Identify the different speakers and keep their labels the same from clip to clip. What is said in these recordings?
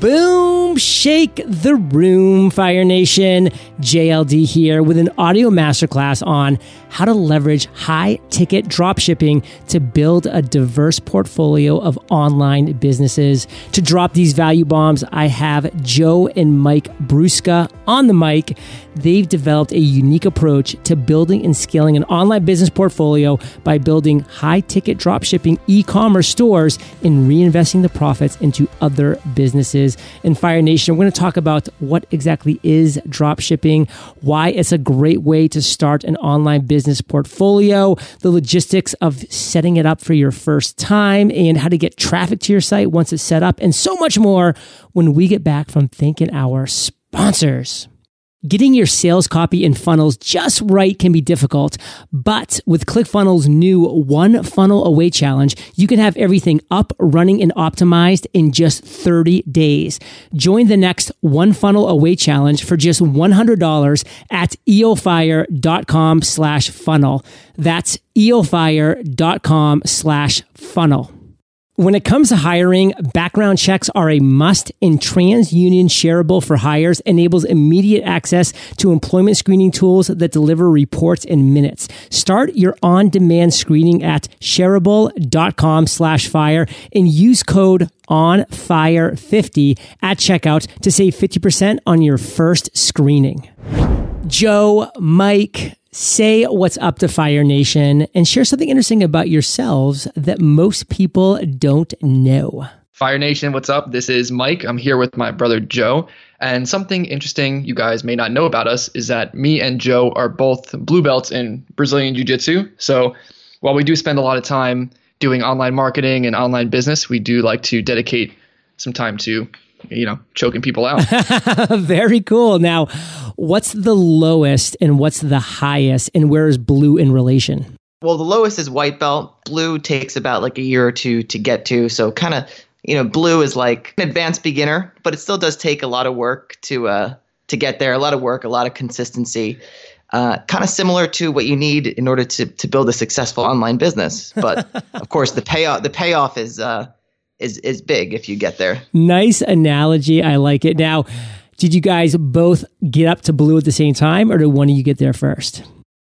Speaker 1: Boom! Shake the room, Fire Nation. JLD here with an audio masterclass on how to leverage high ticket dropshipping to build a diverse portfolio of online businesses. To drop these value bombs, I have Joe and Mike Brusca on the mic. They've developed a unique approach to building and scaling an online business portfolio by building high ticket dropshipping e commerce stores and reinvesting the profits into other businesses. In Fire Nation, we're going to talk about what exactly is drop shipping, why it's a great way to start an online business portfolio, the logistics of setting it up for your first time, and how to get traffic to your site once it's set up, and so much more when we get back from thanking our sponsors. Getting your sales copy and funnels just right can be difficult, but with ClickFunnels' new One Funnel Away Challenge, you can have everything up, running, and optimized in just 30 days. Join the next One Funnel Away Challenge for just $100 at eofire.com slash funnel. That's eofire.com slash funnel. When it comes to hiring, background checks are a must and TransUnion Shareable for Hires enables immediate access to employment screening tools that deliver reports in minutes. Start your on-demand screening at shareable.com slash fire and use code ONFIRE50 at checkout to save 50% on your first screening. Joe, Mike, say what's up to Fire Nation and share something interesting about yourselves that most people don't know.
Speaker 2: Fire Nation, what's up? This is Mike. I'm here with my brother Joe. And something interesting you guys may not know about us is that me and Joe are both blue belts in Brazilian Jiu Jitsu. So while we do spend a lot of time doing online marketing and online business, we do like to dedicate some time to you know, choking people out.
Speaker 1: Very cool. Now, what's the lowest and what's the highest, and where is blue in relation?
Speaker 3: Well, the lowest is white belt. Blue takes about like a year or two to get to. So, kind of, you know, blue is like an advanced beginner, but it still does take a lot of work to uh, to get there. A lot of work, a lot of consistency. Uh, kind of similar to what you need in order to to build a successful online business. But of course, the payoff the payoff is uh, is is big if you get there.
Speaker 1: Nice analogy. I like it. Now, did you guys both get up to blue at the same time, or did one of you get there first?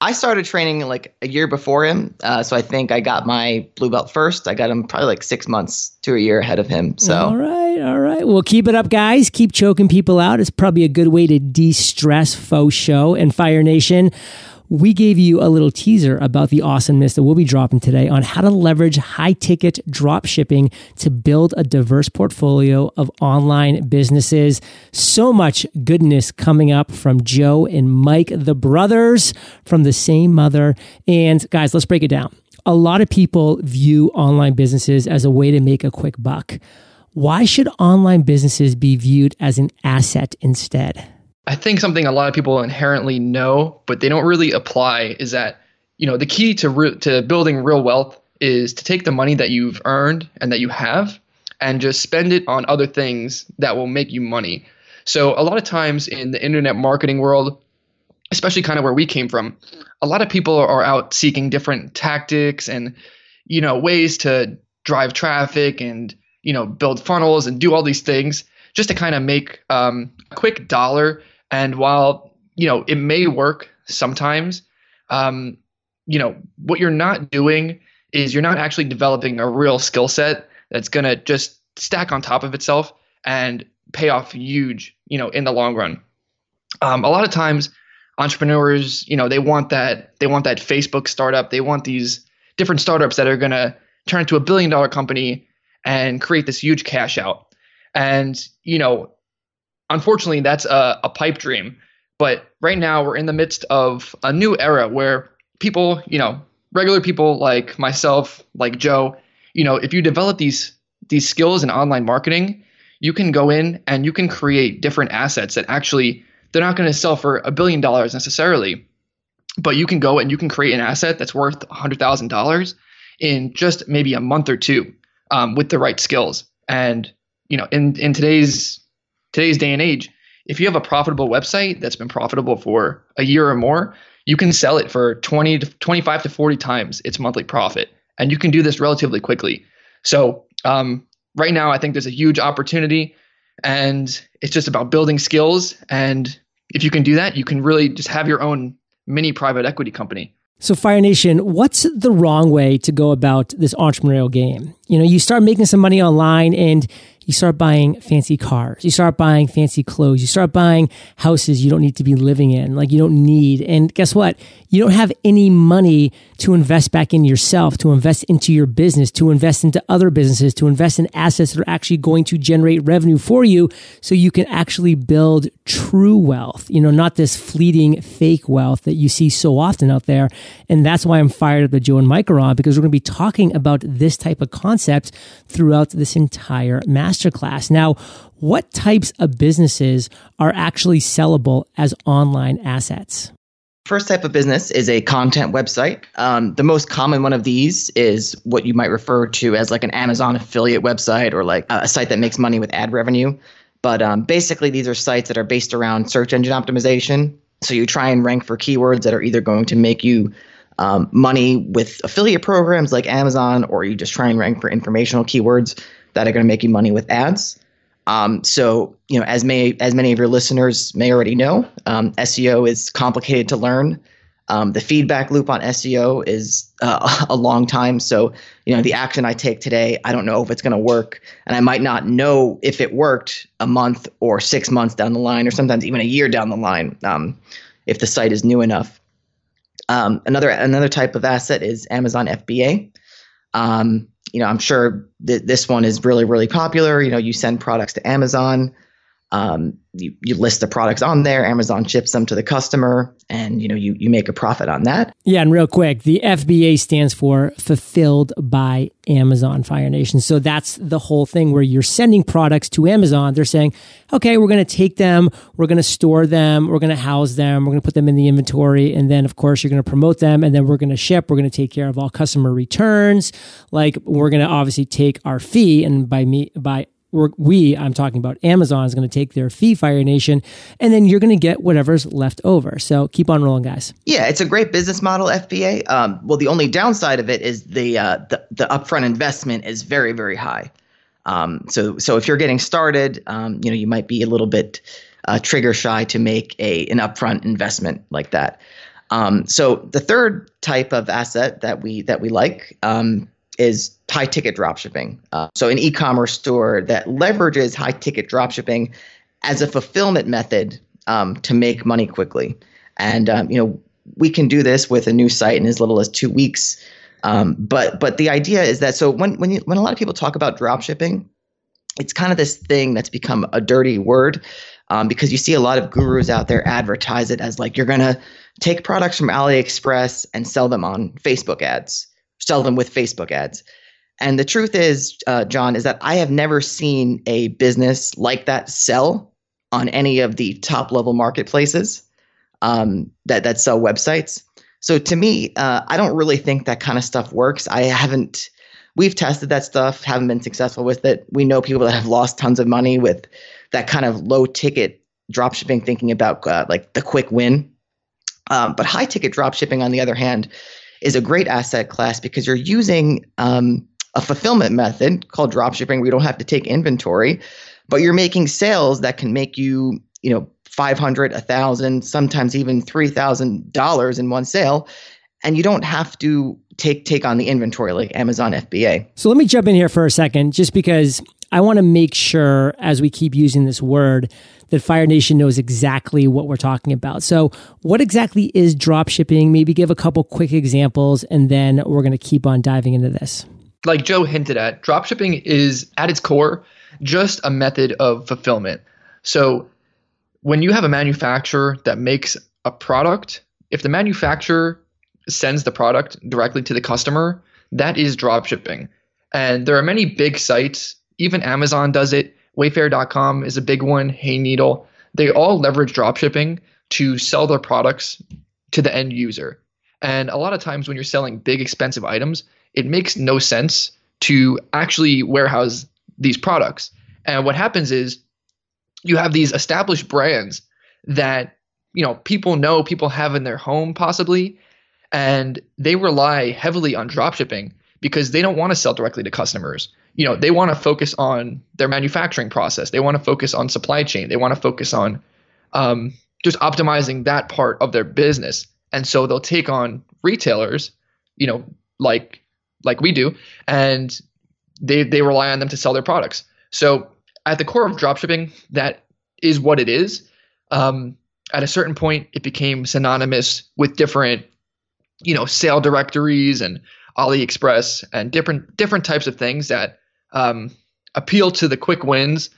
Speaker 3: I started training like a year before him, uh, so I think I got my blue belt first. I got him probably like six months to a year ahead of him. So
Speaker 1: all right, all right. Well, keep it up, guys. Keep choking people out. It's probably a good way to de-stress faux show and Fire Nation we gave you a little teaser about the awesomeness that we'll be dropping today on how to leverage high ticket drop shipping to build a diverse portfolio of online businesses. So much goodness coming up from Joe and Mike, the brothers from the same mother. And guys, let's break it down. A lot of people view online businesses as a way to make a quick buck. Why should online businesses be viewed as an asset instead?
Speaker 2: I think something a lot of people inherently know, but they don't really apply is that, you know, the key to re- to building real wealth is to take the money that you've earned and that you have and just spend it on other things that will make you money. So a lot of times in the internet marketing world, especially kind of where we came from, a lot of people are out seeking different tactics and you know ways to drive traffic and you know build funnels and do all these things just to kind of make um, a quick dollar and while you know it may work sometimes, um, you know what you're not doing is you're not actually developing a real skill set that's going to just stack on top of itself and pay off huge, you know, in the long run. Um, a lot of times, entrepreneurs, you know, they want that they want that Facebook startup. They want these different startups that are going to turn into a billion dollar company and create this huge cash out. And you know, unfortunately, that's a, a pipe dream. But right now, we're in the midst of a new era where people, you know, regular people like myself, like Joe, you know, if you develop these these skills in online marketing, you can go in and you can create different assets that actually they're not going to sell for a billion dollars necessarily, but you can go and you can create an asset that's worth hundred thousand dollars in just maybe a month or two um, with the right skills. And you know, in in today's today's day and age, if you have a profitable website that's been profitable for a year or more, you can sell it for 20 to 25 to 40 times its monthly profit. And you can do this relatively quickly. So, um, right now, I think there's a huge opportunity. And it's just about building skills. And if you can do that, you can really just have your own mini private equity company.
Speaker 1: So, Fire Nation, what's the wrong way to go about this entrepreneurial game? You know, you start making some money online and you start buying fancy cars. You start buying fancy clothes. You start buying houses you don't need to be living in, like you don't need. And guess what? You don't have any money to invest back in yourself, to invest into your business, to invest into other businesses, to invest in assets that are actually going to generate revenue for you so you can actually build true wealth, you know, not this fleeting fake wealth that you see so often out there. And that's why I'm fired up that Joe and Mike are on because we're going to be talking about this type of concept throughout this entire masterclass. Now, what types of businesses are actually sellable as online assets?
Speaker 3: First type of business is a content website. Um, the most common one of these is what you might refer to as like an Amazon affiliate website or like a site that makes money with ad revenue. But um, basically, these are sites that are based around search engine optimization. So you try and rank for keywords that are either going to make you um, money with affiliate programs like Amazon, or you just try and rank for informational keywords that are going to make you money with ads. Um, so, you know, as may as many of your listeners may already know, um, SEO is complicated to learn. Um, the feedback loop on SEO is uh, a long time. So, you know, the action I take today, I don't know if it's going to work, and I might not know if it worked a month or six months down the line, or sometimes even a year down the line, um, if the site is new enough. Um, another another type of asset is Amazon FBA. Um, you know, I'm sure that this one is really, really popular. You know, you send products to Amazon, um, you, you list the products on there, Amazon ships them to the customer, and you know, you, you make a profit on that.
Speaker 1: Yeah, and real quick, the FBA stands for Fulfilled by Amazon Fire Nation. So that's the whole thing where you're sending products to Amazon. They're saying, okay, we're going to take them, we're going to store them, we're going to house them, we're going to put them in the inventory, and then of course you're going to promote them, and then we're going to ship. We're going to take care of all customer returns. Like we're going to obviously take our fee, and by me by we're, we, I'm talking about Amazon, is going to take their fee, Fire Nation, and then you're going to get whatever's left over. So keep on rolling, guys.
Speaker 3: Yeah, it's a great business model, FBA. Um, well, the only downside of it is the, uh, the the upfront investment is very, very high. Um, so so if you're getting started, um, you know you might be a little bit uh, trigger shy to make a an upfront investment like that. Um, so the third type of asset that we that we like um, is high ticket dropshipping. Uh, so an e-commerce store that leverages high ticket dropshipping as a fulfillment method um, to make money quickly. And um, you know we can do this with a new site in as little as two weeks. Um, but but the idea is that so when when you, when a lot of people talk about dropshipping, it's kind of this thing that's become a dirty word um, because you see a lot of gurus out there advertise it as like you're gonna take products from AliExpress and sell them on Facebook ads sell them with Facebook ads. And the truth is, uh, John, is that I have never seen a business like that sell on any of the top level marketplaces um, that that sell websites. So to me, uh, I don't really think that kind of stuff works. I haven't. We've tested that stuff, haven't been successful with it. We know people that have lost tons of money with that kind of low ticket dropshipping, thinking about uh, like the quick win. Um, but high ticket dropshipping, on the other hand, is a great asset class because you're using um, a fulfillment method called dropshipping where you don't have to take inventory, but you're making sales that can make you, you know, 500, 1000, sometimes even $3,000 in one sale and you don't have to take take on the inventory like Amazon FBA.
Speaker 1: So let me jump in here for a second just because I want to make sure as we keep using this word that Fire Nation knows exactly what we're talking about. So, what exactly is drop shipping? Maybe give a couple quick examples and then we're going to keep on diving into this.
Speaker 2: Like Joe hinted at, drop shipping is at its core just a method of fulfillment. So, when you have a manufacturer that makes a product, if the manufacturer sends the product directly to the customer, that is drop shipping. And there are many big sites, even Amazon does it. Wayfair.com is a big one, Hayneedle. They all leverage dropshipping to sell their products to the end user. And a lot of times when you're selling big expensive items, it makes no sense to actually warehouse these products. And what happens is you have these established brands that you know people know people have in their home possibly and they rely heavily on dropshipping because they don't want to sell directly to customers. You know, they want to focus on their manufacturing process. They want to focus on supply chain. They want to focus on um, just optimizing that part of their business. And so they'll take on retailers, you know, like like we do, and they they rely on them to sell their products. So at the core of dropshipping, that is what it is. Um, at a certain point, it became synonymous with different, you know, sale directories and AliExpress and different different types of things that um, appeal to the quick wins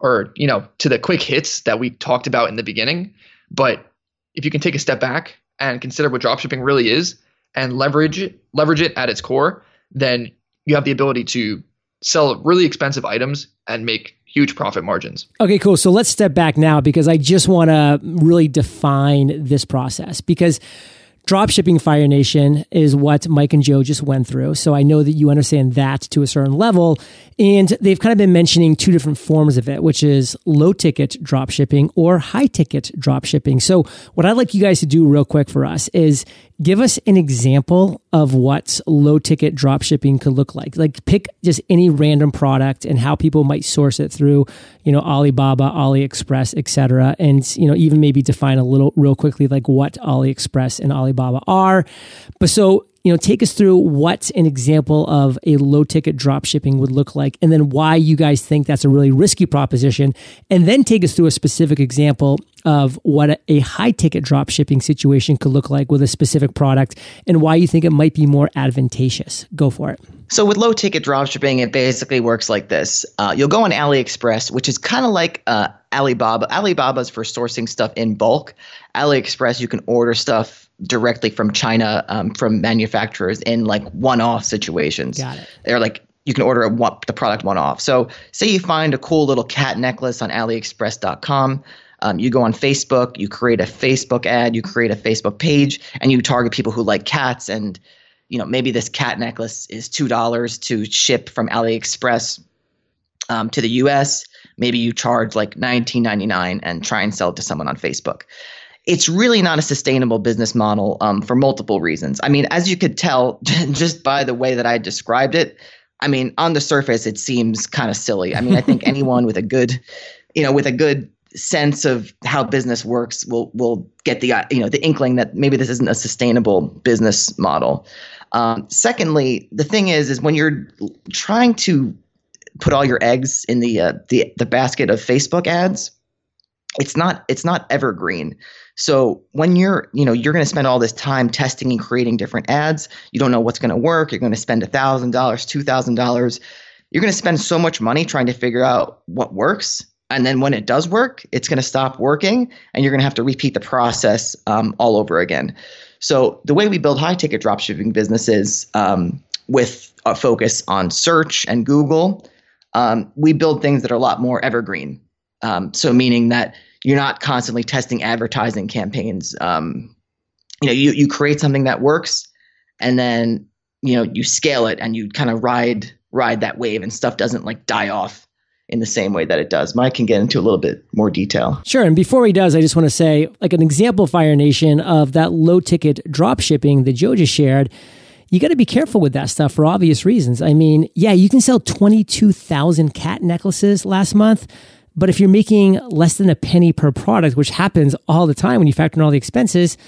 Speaker 2: or you know to the quick hits that we talked about in the beginning. But if you can take a step back and consider what dropshipping really is and leverage leverage it at its core, then you have the ability to sell really expensive items and make huge profit margins.
Speaker 1: Okay, cool. So let's step back now because I just want to really define this process because Dropshipping Fire Nation is what Mike and Joe just went through. So I know that you understand that to a certain level. And they've kind of been mentioning two different forms of it, which is low ticket dropshipping or high ticket dropshipping. So what I'd like you guys to do real quick for us is give us an example of what low ticket drop shipping could look like. Like pick just any random product and how people might source it through, you know, Alibaba, AliExpress, etc. And, you know, even maybe define a little real quickly like what AliExpress and Alibaba are. But so you know, take us through what an example of a low ticket drop shipping would look like, and then why you guys think that's a really risky proposition. And then take us through a specific example of what a high ticket drop shipping situation could look like with a specific product and why you think it might be more advantageous. Go for it.
Speaker 3: So with low ticket drop shipping, it basically works like this. Uh, you'll go on AliExpress, which is kind of like uh, Alibaba. Alibaba's for sourcing stuff in bulk. AliExpress, you can order stuff directly from China um, from manufacturers in like one-off situations.
Speaker 1: Got it.
Speaker 3: They're like you can order a one, the product one-off. So say you find a cool little cat necklace on AliExpress.com. Um, you go on Facebook, you create a Facebook ad, you create a Facebook page, and you target people who like cats. And you know maybe this cat necklace is two dollars to ship from AliExpress um, to the U.S. Maybe you charge like nineteen ninety nine and try and sell it to someone on Facebook it's really not a sustainable business model um, for multiple reasons. I mean, as you could tell just by the way that I described it, I mean, on the surface, it seems kind of silly. I mean, I think anyone with a good, you know, with a good sense of how business works will will get the you know the inkling that maybe this isn't a sustainable business model. Um, secondly, the thing is, is when you're trying to put all your eggs in the uh, the the basket of Facebook ads, it's not it's not evergreen. So when you're, you know, you're going to spend all this time testing and creating different ads, you don't know what's going to work. You're going to spend $1,000, $2,000. You're going to spend so much money trying to figure out what works. And then when it does work, it's going to stop working and you're going to have to repeat the process um, all over again. So the way we build high ticket dropshipping businesses um, with a focus on search and Google, um, we build things that are a lot more evergreen. Um, so meaning that you're not constantly testing advertising campaigns. Um, you know, you you create something that works, and then you know you scale it and you kind of ride ride that wave, and stuff doesn't like die off in the same way that it does. Mike can get into a little bit more detail.
Speaker 1: Sure. And before he does, I just want to say, like an example, Fire Nation, of that low ticket drop shipping that Joe just shared. You got to be careful with that stuff for obvious reasons. I mean, yeah, you can sell 22,000 cat necklaces last month but if you're making less than a penny per product, which happens all the time when you factor in all the expenses,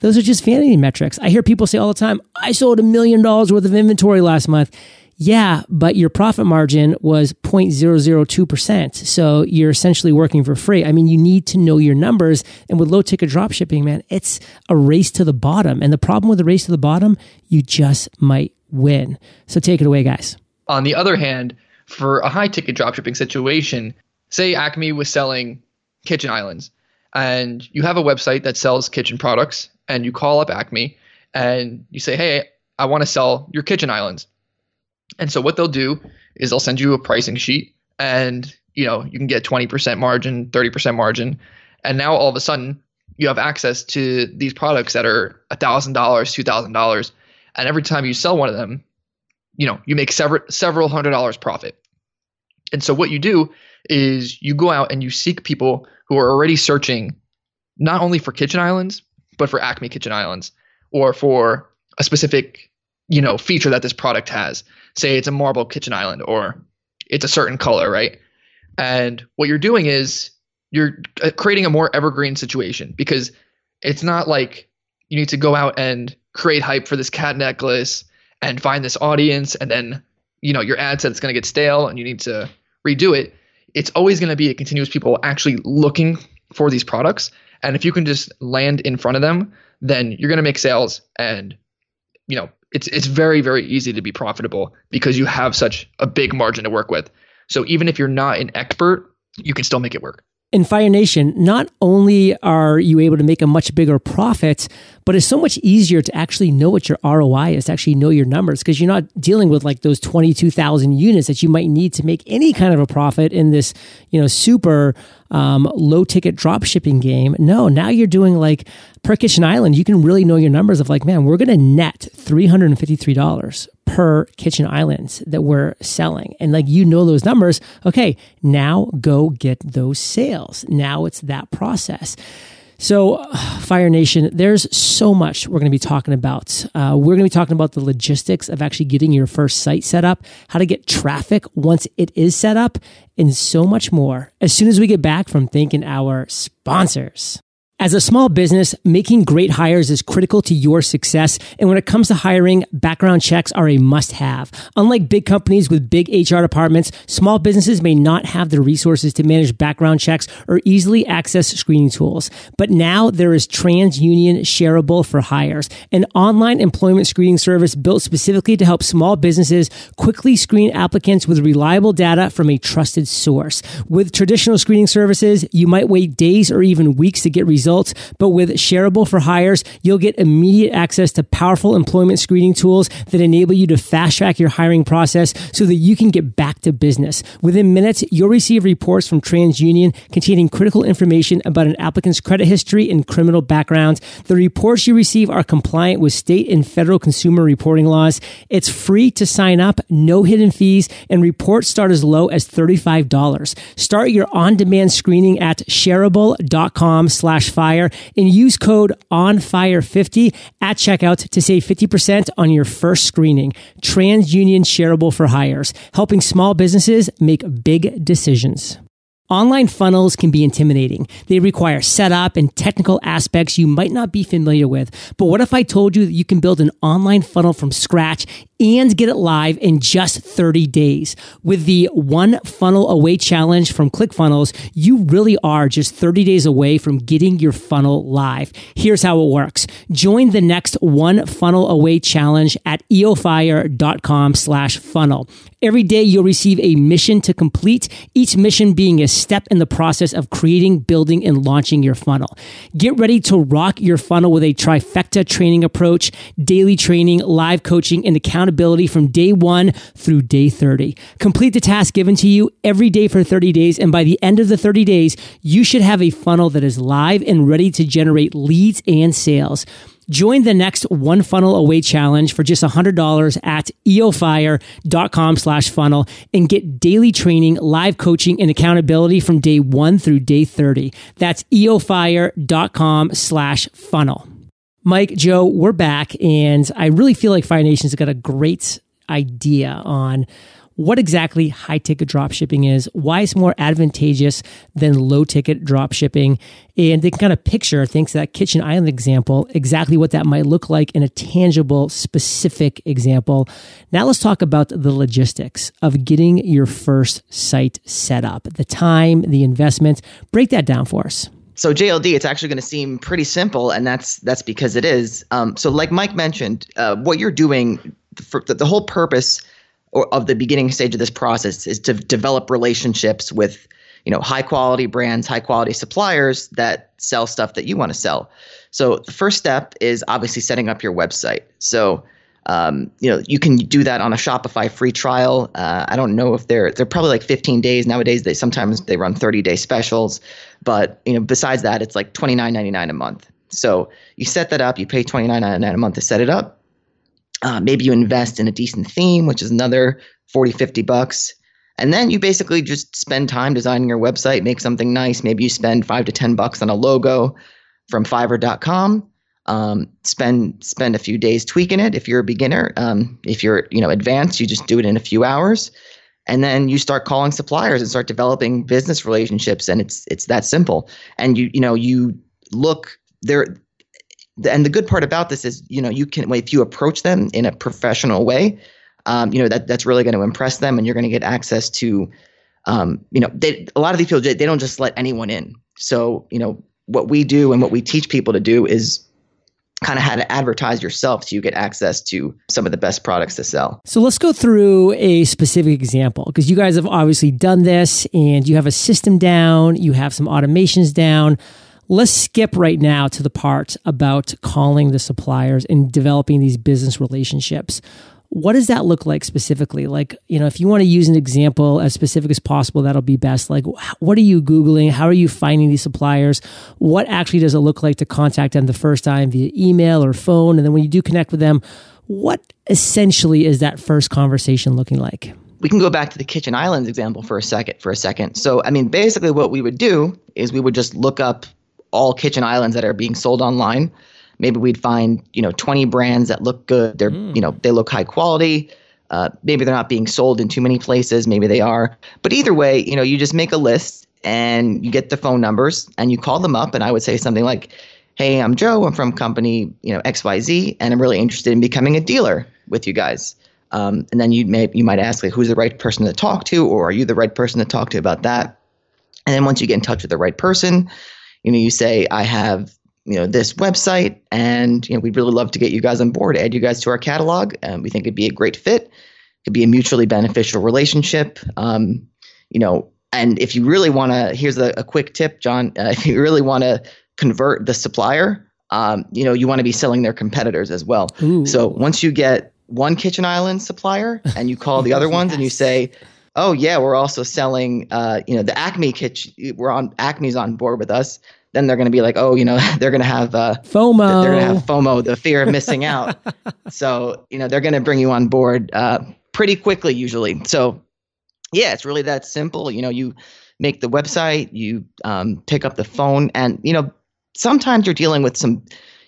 Speaker 1: those are just vanity metrics. I hear people say all the time, I sold a million dollars worth of inventory last month. Yeah, but your profit margin was 0.002%. So you're essentially working for free. I mean, you need to know your numbers. And with low ticket drop shipping, man, it's a race to the bottom. And the problem with the race to the bottom, you just might win. So take it away, guys.
Speaker 2: On the other hand, for a high ticket drop shipping situation, say Acme was selling kitchen islands and you have a website that sells kitchen products and you call up Acme and you say, "Hey, I want to sell your kitchen islands." And so what they'll do is they'll send you a pricing sheet and you know, you can get 20% margin, 30% margin. And now all of a sudden you have access to these products that are $1,000, $2,000 and every time you sell one of them, you know, you make several several hundred dollars profit. And so what you do is you go out and you seek people who are already searching not only for kitchen islands, but for Acme kitchen islands or for a specific you know feature that this product has. Say it's a marble kitchen island or it's a certain color, right? And what you're doing is you're uh, creating a more evergreen situation because it's not like you need to go out and create hype for this cat necklace and find this audience and then you know your ad set going to get stale and you need to redo it it's always going to be a continuous people actually looking for these products. And if you can just land in front of them then you're going to make sales and you know it's it's very very easy to be profitable because you have such a big margin to work with. So even if you're not an expert you can still make it work
Speaker 1: in Fire Nation, not only are you able to make a much bigger profit, but it's so much easier to actually know what your ROI is, to actually know your numbers, because you're not dealing with like those 22,000 units that you might need to make any kind of a profit in this, you know, super um, low ticket drop shipping game. No, now you're doing like per kitchen island, you can really know your numbers of like, man, we're going to net $353 per kitchen island that we're selling. And like, you know those numbers. Okay. Now go get those sales. Now it's that process. So, Fire Nation, there's so much we're going to be talking about. Uh, we're going to be talking about the logistics of actually getting your first site set up, how to get traffic once it is set up, and so much more as soon as we get back from thanking our sponsors. As a small business, making great hires is critical to your success. And when it comes to hiring, background checks are a must have. Unlike big companies with big HR departments, small businesses may not have the resources to manage background checks or easily access screening tools. But now there is TransUnion Shareable for Hires, an online employment screening service built specifically to help small businesses quickly screen applicants with reliable data from a trusted source. With traditional screening services, you might wait days or even weeks to get results results. But with Shareable for Hires, you'll get immediate access to powerful employment screening tools that enable you to fast track your hiring process so that you can get back to business. Within minutes, you'll receive reports from TransUnion containing critical information about an applicant's credit history and criminal background. The reports you receive are compliant with state and federal consumer reporting laws. It's free to sign up, no hidden fees, and reports start as low as $35. Start your on-demand screening at shareable.com slash Fire and use code ONFIRE50 at checkout to save 50% on your first screening. TransUnion Shareable for Hires, helping small businesses make big decisions. Online funnels can be intimidating. They require setup and technical aspects you might not be familiar with. But what if I told you that you can build an online funnel from scratch and get it live in just 30 days. With the one funnel away challenge from ClickFunnels, you really are just 30 days away from getting your funnel live. Here's how it works. Join the next one funnel away challenge at eofire.com slash funnel. Every day you'll receive a mission to complete, each mission being a step in the process of creating, building, and launching your funnel. Get ready to rock your funnel with a trifecta training approach, daily training, live coaching, and accountability from day one through day 30. Complete the task given to you every day for 30 days. And by the end of the 30 days, you should have a funnel that is live and ready to generate leads and sales. Join the next one funnel away challenge for just $100 at eofire.com slash funnel and get daily training, live coaching, and accountability from day one through day 30. That's eofire.com slash funnel. Mike, Joe, we're back, and I really feel like Fire Nation's got a great idea on what exactly high ticket drop shipping is, why it's more advantageous than low ticket drop shipping, and they can kind of picture, thanks to that kitchen island example, exactly what that might look like in a tangible, specific example. Now let's talk about the logistics of getting your first site set up, the time, the investment. Break that down for us.
Speaker 3: So JLD, it's actually going to seem pretty simple, and that's that's because it is. Um, so, like Mike mentioned, uh, what you're doing, for the, the whole purpose or, of the beginning stage of this process is to develop relationships with, you know, high quality brands, high quality suppliers that sell stuff that you want to sell. So, the first step is obviously setting up your website. So, um, you know, you can do that on a Shopify free trial. Uh, I don't know if they're they're probably like 15 days nowadays. They sometimes they run 30 day specials, but you know, besides that, it's like 29.99 a month. So you set that up. You pay 29.99 a month to set it up. Uh, maybe you invest in a decent theme, which is another 40, 50 bucks. And then you basically just spend time designing your website, make something nice. Maybe you spend five to 10 bucks on a logo from fiverr.com Um, spend spend a few days tweaking it if you're a beginner. Um, if you're you know advanced, you just do it in a few hours, and then you start calling suppliers and start developing business relationships. And it's it's that simple. And you you know you look there. And the good part about this is, you know, you can if you approach them in a professional way, um, you know that that's really going to impress them, and you're going to get access to, um, you know, they, a lot of these people they don't just let anyone in. So you know what we do and what we teach people to do is kind of how to advertise yourself so you get access to some of the best products to sell.
Speaker 1: So let's go through a specific example because you guys have obviously done this and you have a system down, you have some automations down. Let's skip right now to the part about calling the suppliers and developing these business relationships. What does that look like specifically? Like you know if you want to use an example as specific as possible that'll be best. Like what are you googling? How are you finding these suppliers? What actually does it look like to contact them the first time via email or phone? And then when you do connect with them what essentially is that first conversation looking like?
Speaker 3: We can go back to the kitchen islands example for a second for a second. So i mean basically what we would do is we would just look up all kitchen islands that are being sold online maybe we'd find you know 20 brands that look good. They're mm. you know they look high quality. Uh, maybe they're not being sold in too many places. Maybe they are. But either way you know you just make a list and you get the phone numbers and you call them up and i would say something like hey i'm joe. I'm from company you know xyz and i'm really interested in becoming a dealer with you guys. Um, and then you may you might ask like who's the right person to talk to or are you the right person to talk to about that? And then once you get in touch with the right person you know you say i have you know this website and you know we'd really love to get you guys on board add you guys to our catalog and we think it'd be a great fit it could be a mutually beneficial relationship um, you know and if you really want to here's a, a, quick tip john uh, if you really want to convert the supplier um, you know you want to be selling their competitors as well Ooh. so once you get one kitchen island supplier and you call the other ones yes. and you say oh yeah we're also selling uh, you know the acme kitchen we're on acme's on board with us then they're going to be like, oh, you know, they're going to have uh,
Speaker 1: FOMO.
Speaker 3: They're going to have FOMO, the fear of missing out. so, you know, they're going to bring you on board uh, pretty quickly, usually. So, yeah, it's really that simple. You know, you make the website, you um, pick up the phone, and you know, sometimes you're dealing with some.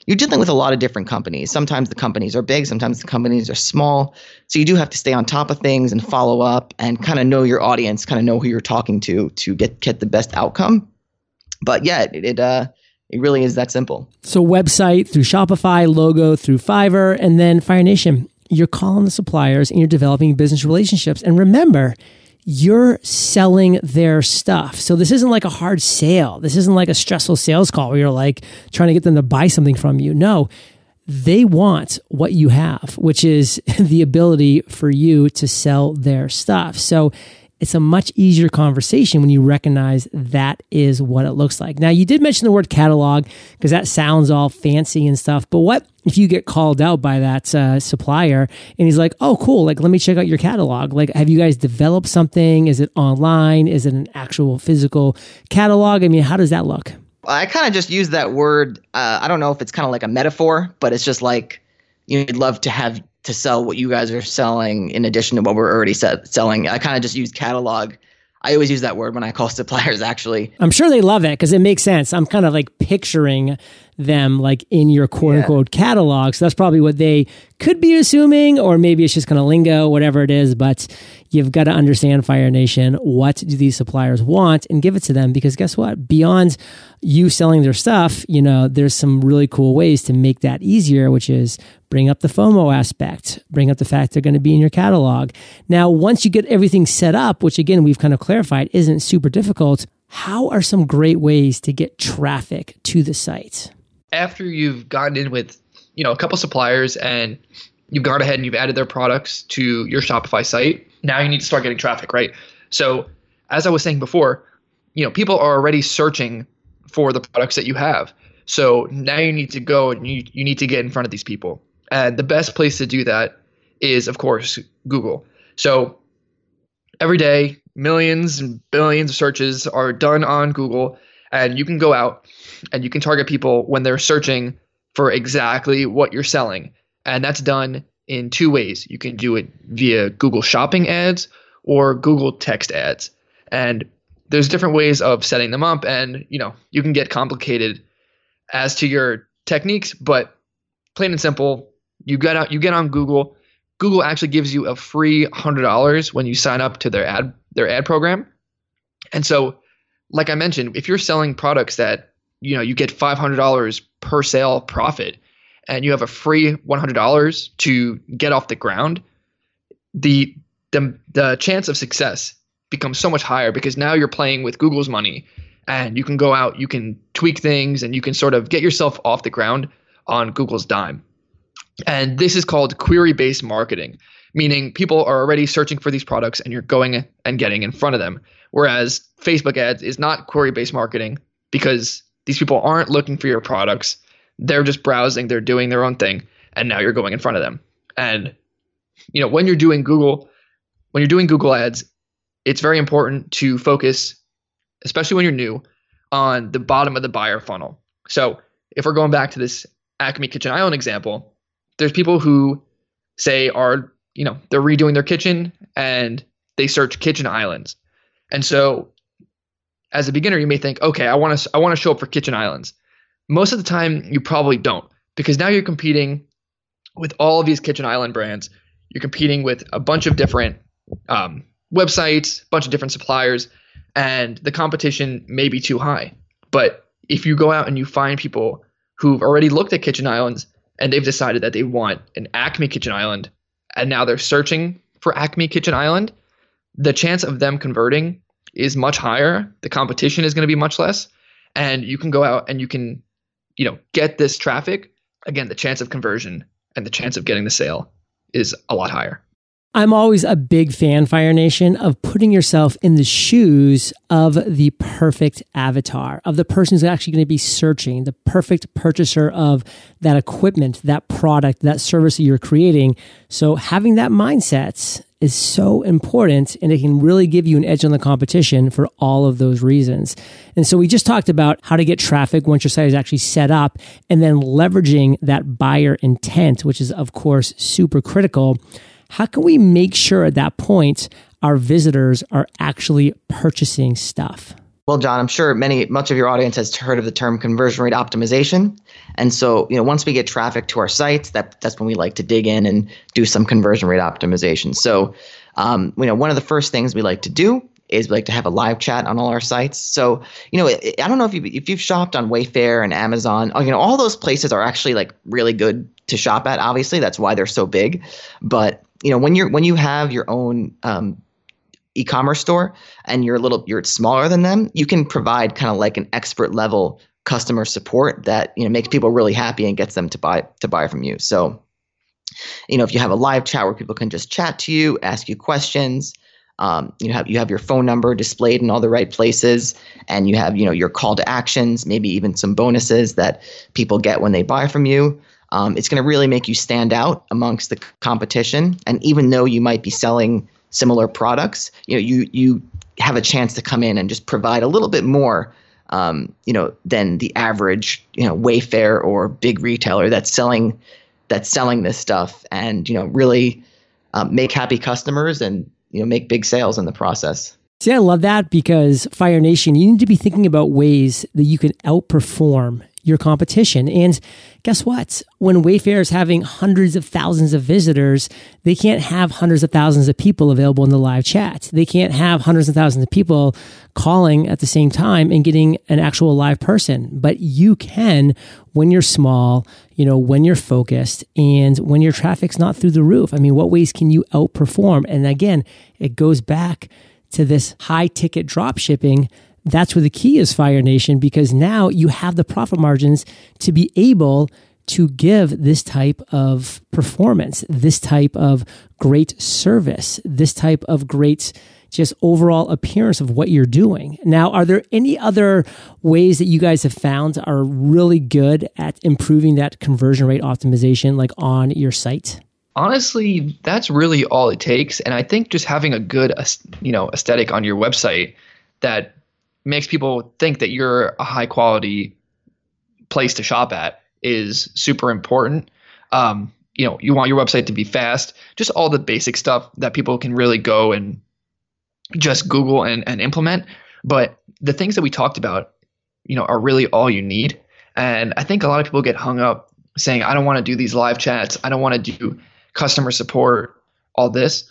Speaker 3: You're dealing with a lot of different companies. Sometimes the companies are big, sometimes the companies are small. So you do have to stay on top of things and follow up and kind of know your audience, kind of know who you're talking to to get get the best outcome but yeah, it, it uh it really is that simple.
Speaker 1: So website through Shopify, logo through Fiverr, and then Fire Nation. You're calling the suppliers and you're developing business relationships. And remember, you're selling their stuff. So this isn't like a hard sale. This isn't like a stressful sales call where you're like trying to get them to buy something from you. No, they want what you have, which is the ability for you to sell their stuff. So it's a much easier conversation when you recognize that is what it looks like. Now, you did mention the word catalog because that sounds all fancy and stuff, but what if you get called out by that uh, supplier and he's like, oh, cool, like, let me check out your catalog? Like, have you guys developed something? Is it online? Is it an actual physical catalog? I mean, how does that look?
Speaker 3: I kind of just use that word. Uh, I don't know if it's kind of like a metaphor, but it's just like you'd love to have to sell what you guys are selling in addition to what we're already selling. I kind of just use catalog. I always use that word when I call suppliers actually.
Speaker 1: I'm sure they love it because it makes sense. I'm kind of like picturing them like in your quote unquote yeah. catalog. So that's probably what they could be assuming, or maybe it's just kind of lingo, whatever it is. But you've got to understand Fire Nation. What do these suppliers want and give it to them? Because guess what? Beyond you selling their stuff, you know, there's some really cool ways to make that easier, which is bring up the FOMO aspect, bring up the fact they're going to be in your catalog. Now, once you get everything set up, which again, we've kind of clarified isn't super difficult, how are some great ways to get traffic to the site?
Speaker 2: after you've gotten in with you know a couple suppliers and you've gone ahead and you've added their products to your Shopify site, now you need to start getting traffic, right? So as I was saying before, you know people are already searching for the products that you have. So now you need to go and you, you need to get in front of these people. And the best place to do that is, of course, Google. So every day, millions and billions of searches are done on Google, and you can go out and you can target people when they're searching for exactly what you're selling. And that's done in two ways. You can do it via Google Shopping ads or Google text ads. And there's different ways of setting them up and, you know, you can get complicated as to your techniques, but plain and simple, you get out, you get on Google. Google actually gives you a free hundred dollars when you sign up to their ad their ad program. And so, like I mentioned, if you're selling products that you know you get five hundred dollars per sale profit, and you have a free one hundred dollars to get off the ground, the the the chance of success becomes so much higher because now you're playing with Google's money and you can go out, you can tweak things, and you can sort of get yourself off the ground on Google's dime. And this is called query based marketing, meaning people are already searching for these products and you're going and getting in front of them. Whereas Facebook ads is not query based marketing because these people aren't looking for your products. They're just browsing, they're doing their own thing, and now you're going in front of them. And you know, when you're doing Google, when you're doing Google ads, it's very important to focus, especially when you're new, on the bottom of the buyer funnel. So if we're going back to this Acme Kitchen Island example, there's people who say are, you know, they're redoing their kitchen and they search kitchen islands. And so as a beginner, you may think, okay, I want to I want to show up for kitchen islands. Most of the time you probably don't because now you're competing with all of these kitchen island brands. You're competing with a bunch of different um, websites, a bunch of different suppliers, and the competition may be too high. But if you go out and you find people who've already looked at kitchen islands and they've decided that they want an Acme kitchen island and now they're searching for Acme kitchen island, the chance of them converting is much higher. The competition is going to be much less. And you can go out and you can, you know, get this traffic. Again, the chance of conversion and the chance of getting the sale is a lot higher.
Speaker 1: I'm always a big fan, Fire Nation, of putting yourself in the shoes of the perfect avatar, of the person who's actually going to be searching, the perfect purchaser of that equipment, that product, that service that you're creating. So having that mindset is so important and it can really give you an edge on the competition for all of those reasons. And so we just talked about how to get traffic once your site is actually set up and then leveraging that buyer intent, which is of course super critical how can we make sure at that point our visitors are actually purchasing stuff?
Speaker 3: Well, John, I'm sure many much of your audience has heard of the term conversion rate optimization. And so, you know, once we get traffic to our sites, that that's when we like to dig in and do some conversion rate optimization. So, um, you know, one of the first things we like to do is we like to have a live chat on all our sites. So, you know, I don't know if you if you've shopped on Wayfair and Amazon, you know, all those places are actually like really good to shop at. Obviously, that's why they're so big. But you know when you're when you have your own um, e-commerce store and you're a little you're smaller than them, you can provide kind of like an expert level customer support that you know makes people really happy and gets them to buy to buy from you. So, you know, if you have a live chat where people can just chat to you, ask you questions, um, you have you have your phone number displayed in all the right places, and you have you know your call to actions, maybe even some bonuses that people get when they buy from you. Um, it's going to really make you stand out amongst the competition. And even though you might be selling similar products, you know, you you have a chance to come in and just provide a little bit more, um, you know, than the average, you know, Wayfair or big retailer that's selling that's selling this stuff, and you know, really um, make happy customers and you know make big sales in the process.
Speaker 1: See, I love that because Fire Nation, you need to be thinking about ways that you can outperform your competition. And guess what? When Wayfair is having hundreds of thousands of visitors, they can't have hundreds of thousands of people available in the live chat. They can't have hundreds of thousands of people calling at the same time and getting an actual live person. But you can when you're small, you know, when you're focused and when your traffic's not through the roof. I mean, what ways can you outperform? And again, it goes back to this high ticket drop shipping that's where the key is, Fire Nation, because now you have the profit margins to be able to give this type of performance, this type of great service, this type of great just overall appearance of what you're doing. Now, are there any other ways that you guys have found are really good at improving that conversion rate optimization like on your site?
Speaker 2: Honestly, that's really all it takes and I think just having a good you know aesthetic on your website that makes people think that you're a high quality place to shop at is super important. Um, you know, you want your website to be fast, just all the basic stuff that people can really go and just Google and, and implement. But the things that we talked about, you know, are really all you need. And I think a lot of people get hung up saying, I don't want to do these live chats. I don't want to do customer support, all this.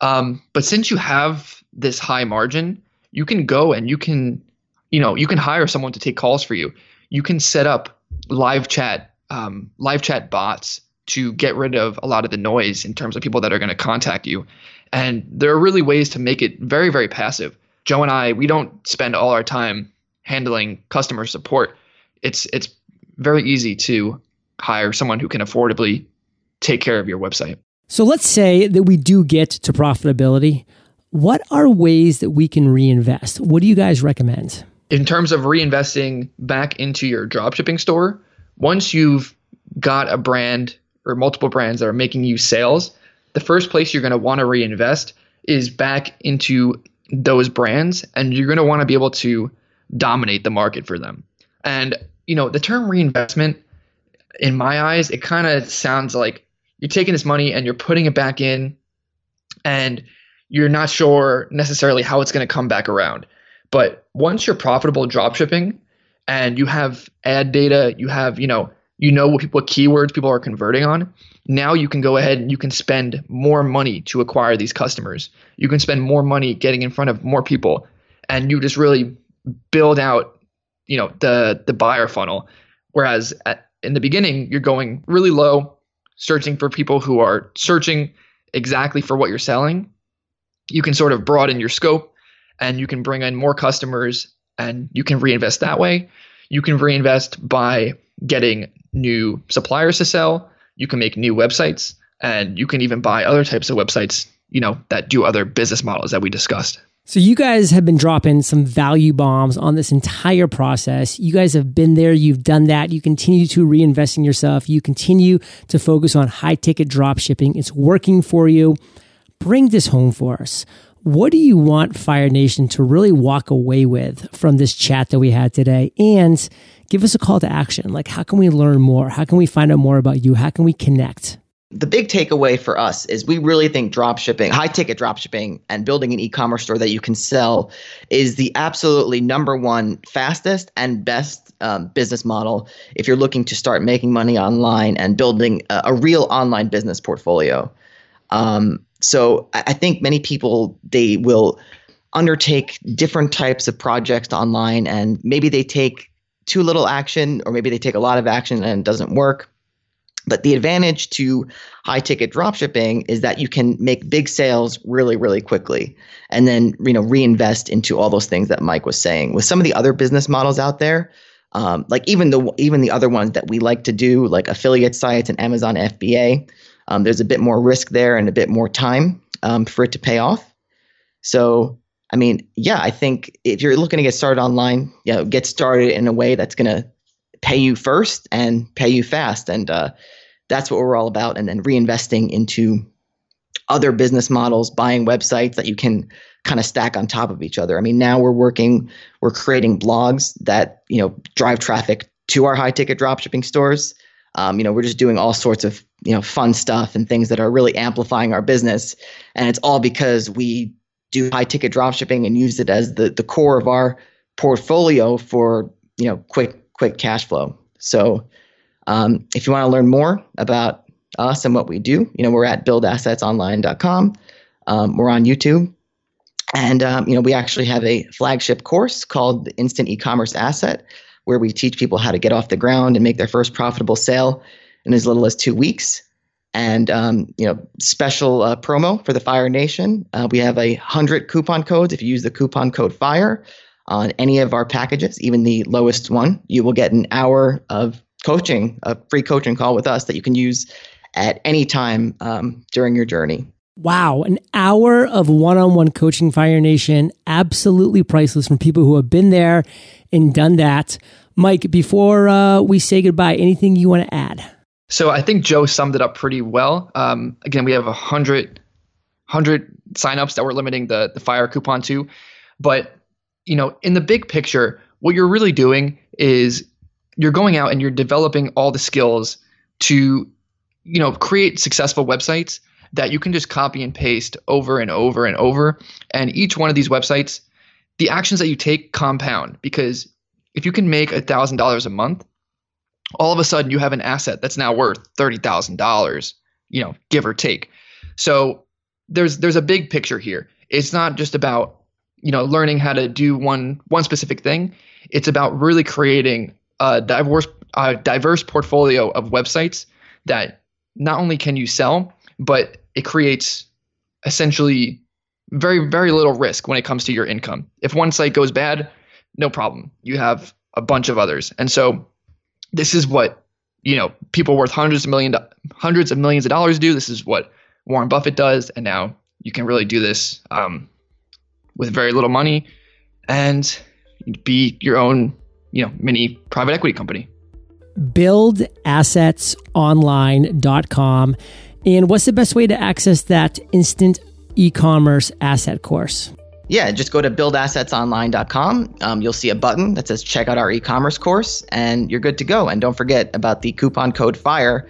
Speaker 2: Um, but since you have this high margin, you can go and you can, you know, you can hire someone to take calls for you. You can set up live chat, um, live chat bots to get rid of a lot of the noise in terms of people that are going to contact you. And there are really ways to make it very, very passive. Joe and I, we don't spend all our time handling customer support. It's it's very easy to hire someone who can affordably take care of your website.
Speaker 1: So let's say that we do get to profitability. What are ways that we can reinvest? What do you guys recommend?
Speaker 2: In terms of reinvesting back into your dropshipping store, once you've got a brand or multiple brands that are making you sales, the first place you're going to want to reinvest is back into those brands and you're going to want to be able to dominate the market for them. And you know, the term reinvestment in my eyes, it kind of sounds like you're taking this money and you're putting it back in and you're not sure necessarily how it's going to come back around. But once you're profitable dropshipping and you have ad data, you have, you know, you know what, what keywords people are converting on, now you can go ahead and you can spend more money to acquire these customers. You can spend more money getting in front of more people and you just really build out, you know, the the buyer funnel. Whereas at, in the beginning, you're going really low, searching for people who are searching exactly for what you're selling. You can sort of broaden your scope and you can bring in more customers and you can reinvest that way. You can reinvest by getting new suppliers to sell. You can make new websites and you can even buy other types of websites, you know, that do other business models that we discussed.
Speaker 1: So you guys have been dropping some value bombs on this entire process. You guys have been there. You've done that. You continue to reinvest in yourself. You continue to focus on high ticket drop shipping. It's working for you. Bring this home for us. What do you want Fire Nation to really walk away with from this chat that we had today? And give us a call to action. Like, how can we learn more? How can we find out more about you? How can we connect?
Speaker 3: the big takeaway for us is we really think drop shipping, high ticket drop shipping, and building an e commerce store that you can sell is the absolutely number one fastest and best um, business model if you're looking to start making money online and building a, a real online business portfolio. Um, so I, think many people they will undertake different types of projects online and maybe they take too little action or maybe they take a lot of action and it doesn't work but the advantage to high ticket dropshipping is that you can make big sales really, really quickly and then you know reinvest into all those things that Mike was saying. With some of the other business models out there, um, like even the even the other ones that we like to do, like affiliate sites and Amazon FBA, um, there's a bit more risk there and a bit more time um, for it to pay off. So I mean, yeah, I think if you're looking to get started online, you know, get started in a way that's going to pay you first and pay you fast. And uh, that's what we're all about. And then reinvesting into other business models, buying websites that you can kind of stack on top of each other. I mean, now we're working, we're creating blogs that, you know, drive traffic to our high ticket dropshipping stores. Um, you know, we're just doing all sorts of, you know, fun stuff and things that are really amplifying our business. And it's all because we do high ticket dropshipping and use it as the, the core of our portfolio for, you know, quick quick cash flow. So um, if you want to learn more about us and what we do, you know, we're at buildassetsonline.com. Um, we're on YouTube. And, um, you know, we actually have a flagship course called the Instant E-Commerce Asset, where we teach people how to get off the ground and make their first profitable sale in as little as two weeks. And, um, you know, special uh, promo for the Fire Nation. Uh, we have a hundred coupon codes. If you use the coupon code FIRE, on any of our packages, even the lowest one, you will get an hour of coaching, a free coaching call with us that you can use at any time um, during your journey.
Speaker 1: Wow, an hour of one on one coaching, Fire Nation. Absolutely priceless from people who have been there and done that. Mike, before uh, we say goodbye, anything you want to add?
Speaker 2: So I think Joe summed it up pretty well. Um, again, we have a hundred hundred signups that we're limiting the the fire coupon to, but you know, in the big picture, what you're really doing is you're going out and you're developing all the skills to, you know, create successful websites that you can just copy and paste over and over and over. And each one of these websites, the actions that you take compound because if you can make a thousand dollars a month, all of a sudden you have an asset that's now worth $30,000, you know, give or take. So there's there's a big picture here. It's not just about, you know, learning how to do one one specific thing. It's about really creating a diverse a diverse portfolio of websites that not only can you sell, but it creates essentially very very little risk when it comes to your income. If one site goes bad, no problem. You have a bunch of others. And so this is what you know people worth hundreds of million hundreds of millions of dollars do. This is what Warren Buffett does, and now you can really do this um, with very little money and be your own you know mini private equity company.
Speaker 1: Buildassetsonline.com. And what's the best way to access that instant e-commerce asset course?
Speaker 3: Yeah, just go to buildassetsonline.com. Um, you'll see a button that says check out our e-commerce course, and you're good to go. And don't forget about the coupon code FIRE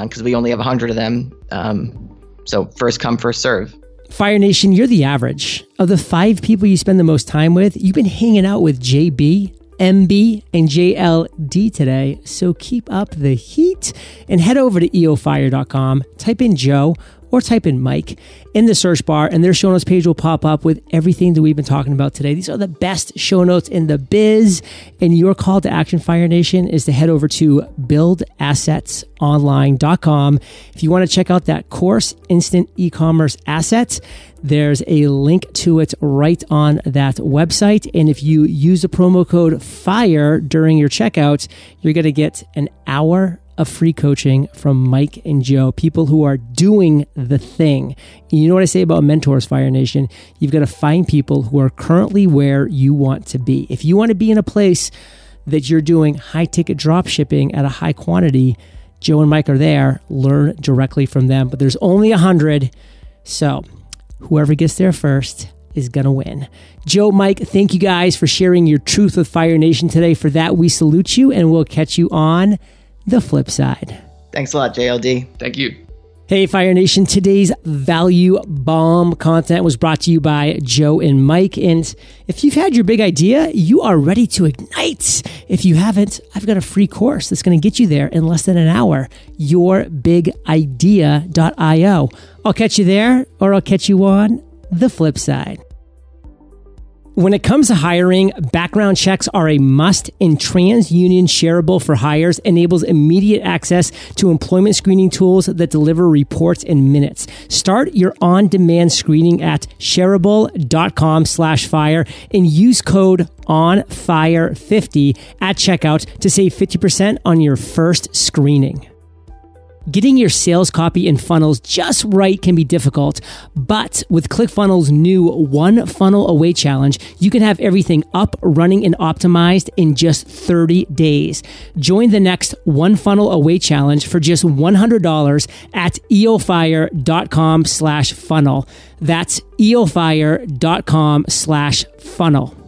Speaker 3: because uh, we only have 100 of them. Um, so first come, first serve.
Speaker 1: Fire Nation, you're the average. Of the five people you spend the most time with, you've been hanging out with JB, MB, and JLD today. So keep up the heat and head over to eofire.com, type in Joe or type in Mike in the search bar, and their show notes page will pop up with everything that we've been talking about today. These are the best show notes in the biz. And your call to action, Fire Nation, is to head over to buildassetsonline.com. If you want to check out that course, Instant E-commerce Assets, there's a link to it right on that website. And if you use the promo code FIRE during your checkout, you're going to get an hour of free coaching from Mike and Joe, people who are doing the thing. You know what I say about mentors, Fire Nation? You've got to find people who are currently where you want to be. If you want to be in a place that you're doing high ticket drop shipping at a high quantity, Joe and Mike are there. Learn directly from them. But there's only a hundred. So whoever gets there first is going to win. Joe, Mike, thank you guys for sharing your truth with Fire Nation today. For that, we salute you and we'll catch you on the flip side.
Speaker 3: Thanks a lot, JLD.
Speaker 2: Thank you.
Speaker 1: Hey, Fire Nation. Today's value bomb content was brought to you by Joe and Mike. And if you've had your big idea, you are ready to ignite. If you haven't, I've got a free course that's going to get you there in less than an hour. Yourbigidea.io. I'll catch you there, or I'll catch you on the flip side. When it comes to hiring, background checks are a must, and TransUnion Shareable for Hires enables immediate access to employment screening tools that deliver reports in minutes. Start your on-demand screening at shareable.com slash fire and use code ONFIRE50 at checkout to save 50% on your first screening. Getting your sales copy and funnels just right can be difficult, but with ClickFunnels' new One Funnel Away Challenge, you can have everything up, running, and optimized in just 30 days. Join the next One Funnel Away Challenge for just $100 at eofire.com slash funnel. That's eofire.com slash funnel.